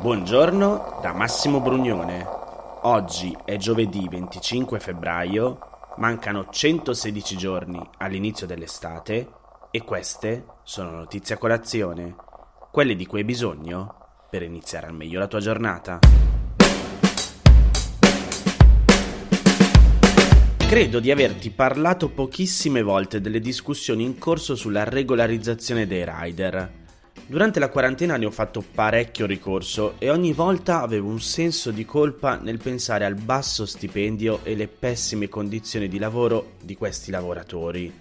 Buongiorno da Massimo Brugnone. Oggi è giovedì 25 febbraio, mancano 116 giorni all'inizio dell'estate e queste sono notizie a colazione, quelle di cui hai bisogno per iniziare al meglio la tua giornata. Credo di averti parlato pochissime volte delle discussioni in corso sulla regolarizzazione dei rider. Durante la quarantena ne ho fatto parecchio ricorso e ogni volta avevo un senso di colpa nel pensare al basso stipendio e le pessime condizioni di lavoro di questi lavoratori.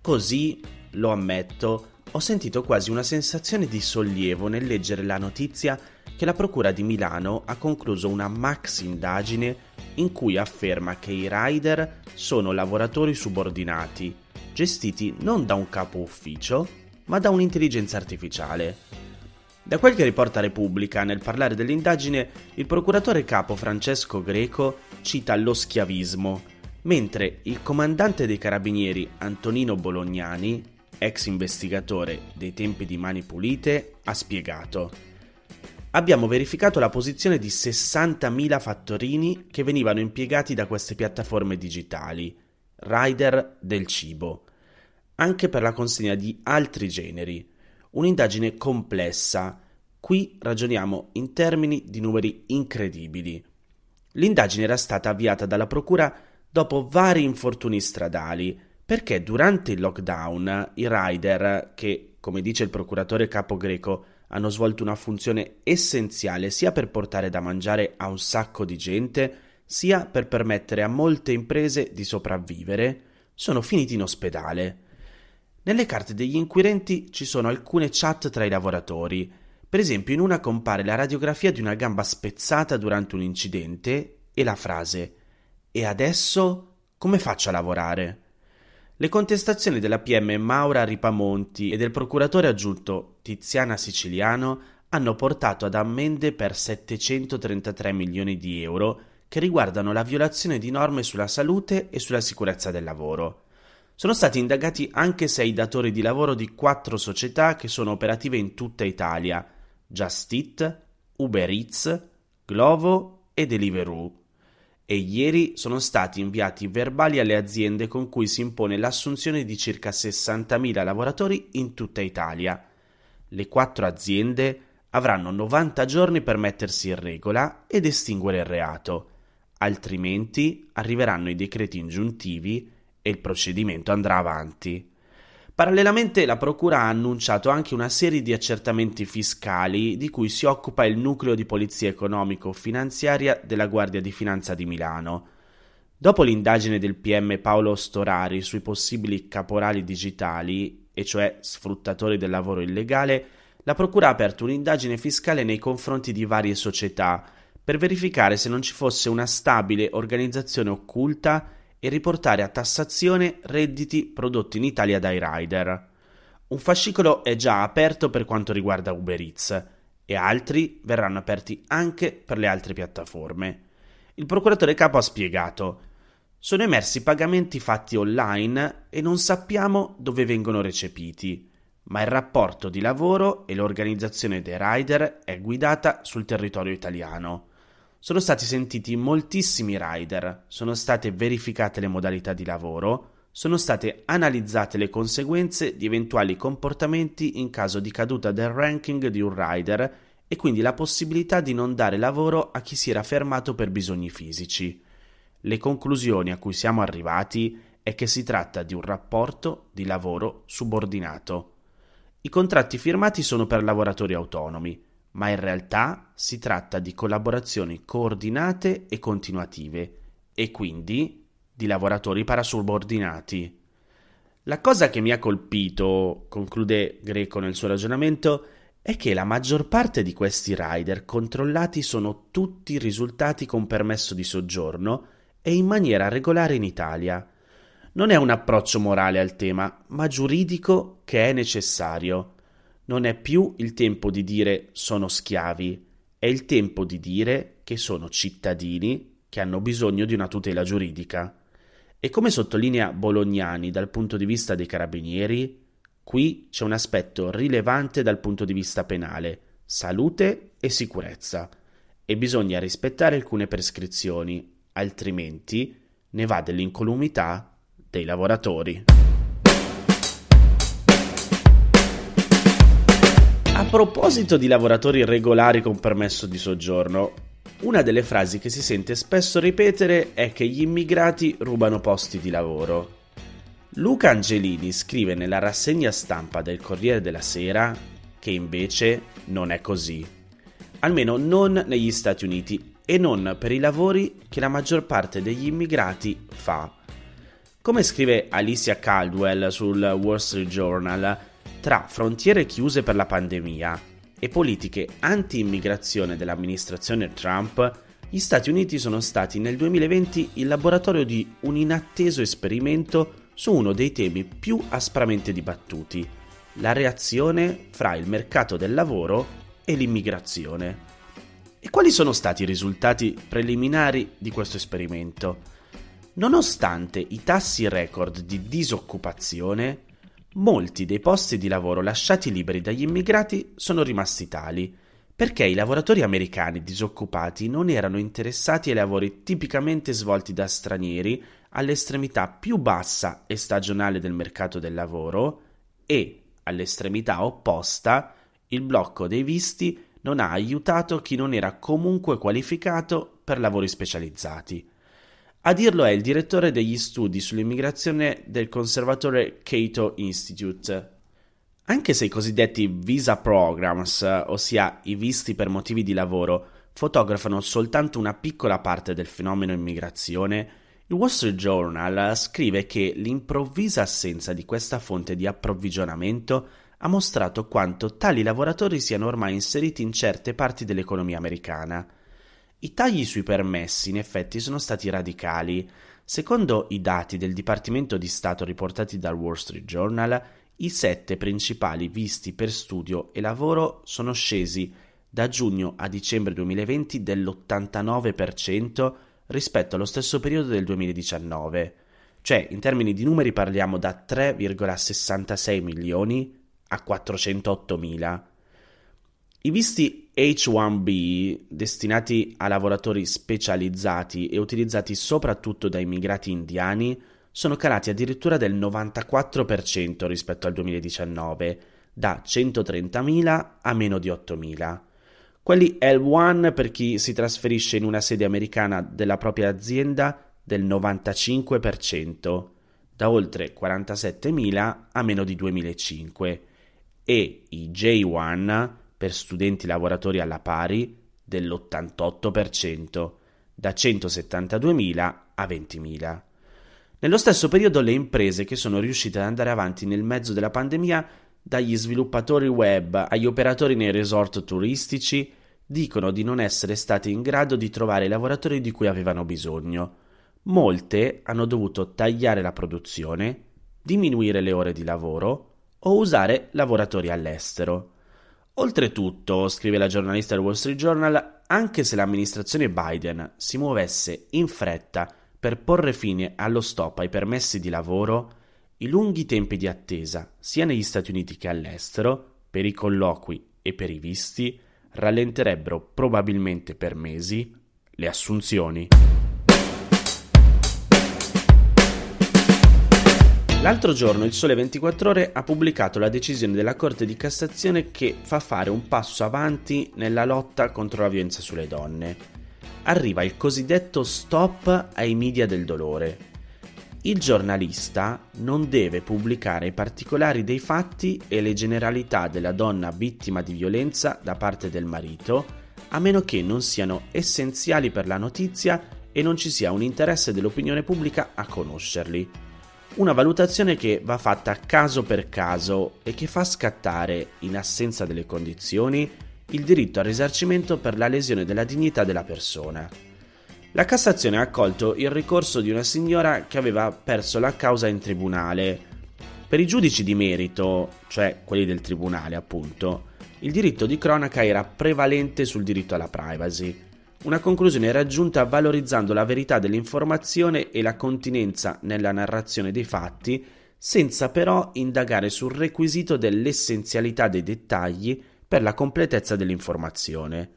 Così, lo ammetto, ho sentito quasi una sensazione di sollievo nel leggere la notizia che la Procura di Milano ha concluso una max indagine in cui afferma che i rider sono lavoratori subordinati, gestiti non da un capo ufficio, ma da un'intelligenza artificiale. Da quel che riporta Repubblica, nel parlare dell'indagine, il procuratore capo Francesco Greco cita lo schiavismo, mentre il comandante dei carabinieri Antonino Bolognani, ex investigatore dei tempi di Mani Pulite, ha spiegato Abbiamo verificato la posizione di 60.000 fattorini che venivano impiegati da queste piattaforme digitali, rider del cibo anche per la consegna di altri generi. Un'indagine complessa. Qui ragioniamo in termini di numeri incredibili. L'indagine era stata avviata dalla Procura dopo vari infortuni stradali, perché durante il lockdown i rider, che, come dice il procuratore capo greco, hanno svolto una funzione essenziale sia per portare da mangiare a un sacco di gente, sia per permettere a molte imprese di sopravvivere, sono finiti in ospedale. Nelle carte degli inquirenti ci sono alcune chat tra i lavoratori. Per esempio, in una compare la radiografia di una gamba spezzata durante un incidente e la frase E adesso come faccio a lavorare? Le contestazioni della PM Maura Ripamonti e del procuratore aggiunto Tiziana Siciliano hanno portato ad ammende per 733 milioni di euro che riguardano la violazione di norme sulla salute e sulla sicurezza del lavoro. Sono stati indagati anche sei datori di lavoro di quattro società che sono operative in tutta Italia: Just Eat, Uber Eats, Glovo e Deliveroo. E ieri sono stati inviati verbali alle aziende con cui si impone l'assunzione di circa 60.000 lavoratori in tutta Italia. Le quattro aziende avranno 90 giorni per mettersi in regola ed estinguere il reato, altrimenti arriveranno i decreti ingiuntivi e il procedimento andrà avanti. Parallelamente la Procura ha annunciato anche una serie di accertamenti fiscali di cui si occupa il nucleo di polizia economico-finanziaria della Guardia di Finanza di Milano. Dopo l'indagine del PM Paolo Storari sui possibili caporali digitali, e cioè sfruttatori del lavoro illegale, la Procura ha aperto un'indagine fiscale nei confronti di varie società per verificare se non ci fosse una stabile organizzazione occulta e riportare a tassazione redditi prodotti in Italia dai rider. Un fascicolo è già aperto per quanto riguarda Uber Eats e altri verranno aperti anche per le altre piattaforme. Il procuratore capo ha spiegato sono emersi pagamenti fatti online e non sappiamo dove vengono recepiti, ma il rapporto di lavoro e l'organizzazione dei rider è guidata sul territorio italiano. Sono stati sentiti moltissimi rider, sono state verificate le modalità di lavoro, sono state analizzate le conseguenze di eventuali comportamenti in caso di caduta del ranking di un rider e quindi la possibilità di non dare lavoro a chi si era fermato per bisogni fisici. Le conclusioni a cui siamo arrivati è che si tratta di un rapporto di lavoro subordinato. I contratti firmati sono per lavoratori autonomi, ma in realtà si tratta di collaborazioni coordinate e continuative e quindi di lavoratori parasubordinati. La cosa che mi ha colpito, conclude Greco nel suo ragionamento, è che la maggior parte di questi rider controllati sono tutti risultati con permesso di soggiorno e in maniera regolare in Italia. Non è un approccio morale al tema, ma giuridico che è necessario non è più il tempo di dire sono schiavi, è il tempo di dire che sono cittadini che hanno bisogno di una tutela giuridica. E come sottolinea Bolognani dal punto di vista dei carabinieri, qui c'è un aspetto rilevante dal punto di vista penale. salute e sicurezza e bisogna rispettare alcune prescrizioni, altrimenti ne va dell'incolumità dei lavoratori. Proposito di lavoratori irregolari con permesso di soggiorno, una delle frasi che si sente spesso ripetere è che gli immigrati rubano posti di lavoro. Luca Angelini scrive nella rassegna stampa del Corriere della Sera che invece non è così. Almeno non negli Stati Uniti e non per i lavori che la maggior parte degli immigrati fa. Come scrive Alicia Caldwell sul Wall Street Journal, tra frontiere chiuse per la pandemia e politiche anti-immigrazione dell'amministrazione Trump, gli Stati Uniti sono stati nel 2020 il laboratorio di un inatteso esperimento su uno dei temi più aspramente dibattuti, la reazione fra il mercato del lavoro e l'immigrazione. E quali sono stati i risultati preliminari di questo esperimento? Nonostante i tassi record di disoccupazione, molti dei posti di lavoro lasciati liberi dagli immigrati sono rimasti tali, perché i lavoratori americani disoccupati non erano interessati ai lavori tipicamente svolti da stranieri all'estremità più bassa e stagionale del mercato del lavoro e, all'estremità opposta, il blocco dei visti non ha aiutato chi non era comunque qualificato per lavori specializzati. A dirlo è il direttore degli studi sull'immigrazione del conservatore Cato Institute. Anche se i cosiddetti visa programs, ossia i visti per motivi di lavoro, fotografano soltanto una piccola parte del fenomeno immigrazione, il Wall Street Journal scrive che l'improvvisa assenza di questa fonte di approvvigionamento ha mostrato quanto tali lavoratori siano ormai inseriti in certe parti dell'economia americana. I tagli sui permessi, in effetti, sono stati radicali. Secondo i dati del Dipartimento di Stato riportati dal Wall Street Journal, i sette principali visti per studio e lavoro sono scesi da giugno a dicembre 2020 dell'89% rispetto allo stesso periodo del 2019, cioè in termini di numeri parliamo da 3,66 milioni a 408 mila. I visti H1B, destinati a lavoratori specializzati e utilizzati soprattutto da immigrati indiani, sono calati addirittura del 94% rispetto al 2019, da 130.000 a meno di 8.000. Quelli L1 per chi si trasferisce in una sede americana della propria azienda del 95%, da oltre 47.000 a meno di 2.005 e i J1 per studenti lavoratori alla pari dell'88%, da 172.000 a 20.000. Nello stesso periodo le imprese che sono riuscite ad andare avanti nel mezzo della pandemia, dagli sviluppatori web agli operatori nei resort turistici, dicono di non essere state in grado di trovare i lavoratori di cui avevano bisogno. Molte hanno dovuto tagliare la produzione, diminuire le ore di lavoro o usare lavoratori all'estero. Oltretutto, scrive la giornalista del Wall Street Journal, anche se l'amministrazione Biden si muovesse in fretta per porre fine allo stop ai permessi di lavoro, i lunghi tempi di attesa, sia negli Stati Uniti che all'estero, per i colloqui e per i visti, rallenterebbero probabilmente per mesi le assunzioni. L'altro giorno il Sole 24 ore ha pubblicato la decisione della Corte di Cassazione che fa fare un passo avanti nella lotta contro la violenza sulle donne. Arriva il cosiddetto stop ai media del dolore, il giornalista non deve pubblicare i particolari dei fatti e le generalità della donna vittima di violenza da parte del marito, a meno che non siano essenziali per la notizia e non ci sia un interesse dell'opinione pubblica a conoscerli. Una valutazione che va fatta caso per caso e che fa scattare, in assenza delle condizioni, il diritto al risarcimento per la lesione della dignità della persona. La Cassazione ha accolto il ricorso di una signora che aveva perso la causa in tribunale. Per i giudici di merito, cioè quelli del tribunale appunto, il diritto di cronaca era prevalente sul diritto alla privacy. Una conclusione raggiunta valorizzando la verità dell'informazione e la continenza nella narrazione dei fatti, senza però indagare sul requisito dell'essenzialità dei dettagli per la completezza dell'informazione.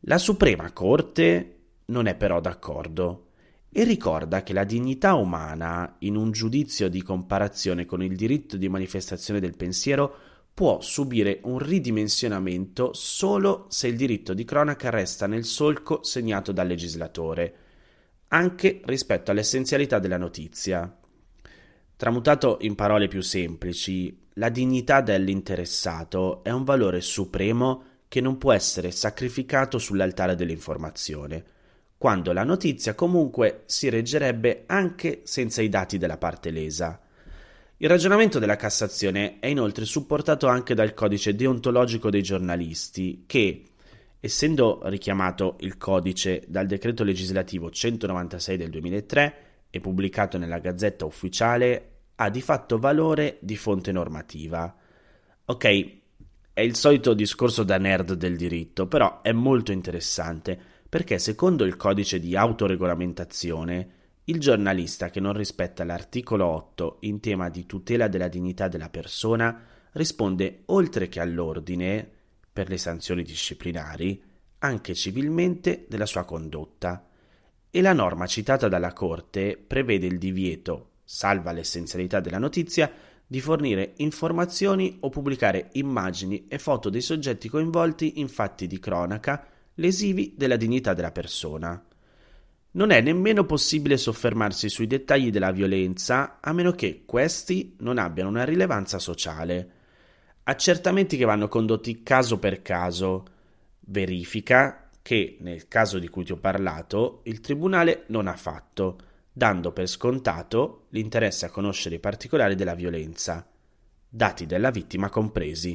La Suprema Corte non è però d'accordo e ricorda che la dignità umana, in un giudizio di comparazione con il diritto di manifestazione del pensiero, può subire un ridimensionamento solo se il diritto di cronaca resta nel solco segnato dal legislatore, anche rispetto all'essenzialità della notizia. Tramutato in parole più semplici, la dignità dell'interessato è un valore supremo che non può essere sacrificato sull'altare dell'informazione quando la notizia comunque si reggerebbe anche senza i dati della parte lesa. Il ragionamento della Cassazione è inoltre supportato anche dal codice deontologico dei giornalisti che, essendo richiamato il codice dal decreto legislativo 196 del 2003 e pubblicato nella Gazzetta Ufficiale, ha di fatto valore di fonte normativa. Ok, è il solito discorso da nerd del diritto, però è molto interessante perché secondo il codice di autoregolamentazione il giornalista che non rispetta l'articolo 8 in tema di tutela della dignità della persona risponde oltre che all'ordine, per le sanzioni disciplinari, anche civilmente della sua condotta. E la norma citata dalla Corte prevede il divieto, salva l'essenzialità della notizia, di fornire informazioni o pubblicare immagini e foto dei soggetti coinvolti in fatti di cronaca lesivi della dignità della persona. Non è nemmeno possibile soffermarsi sui dettagli della violenza a meno che questi non abbiano una rilevanza sociale. Accertamenti che vanno condotti caso per caso. Verifica che, nel caso di cui ti ho parlato, il Tribunale non ha fatto, dando per scontato l'interesse a conoscere i particolari della violenza, dati della vittima compresi.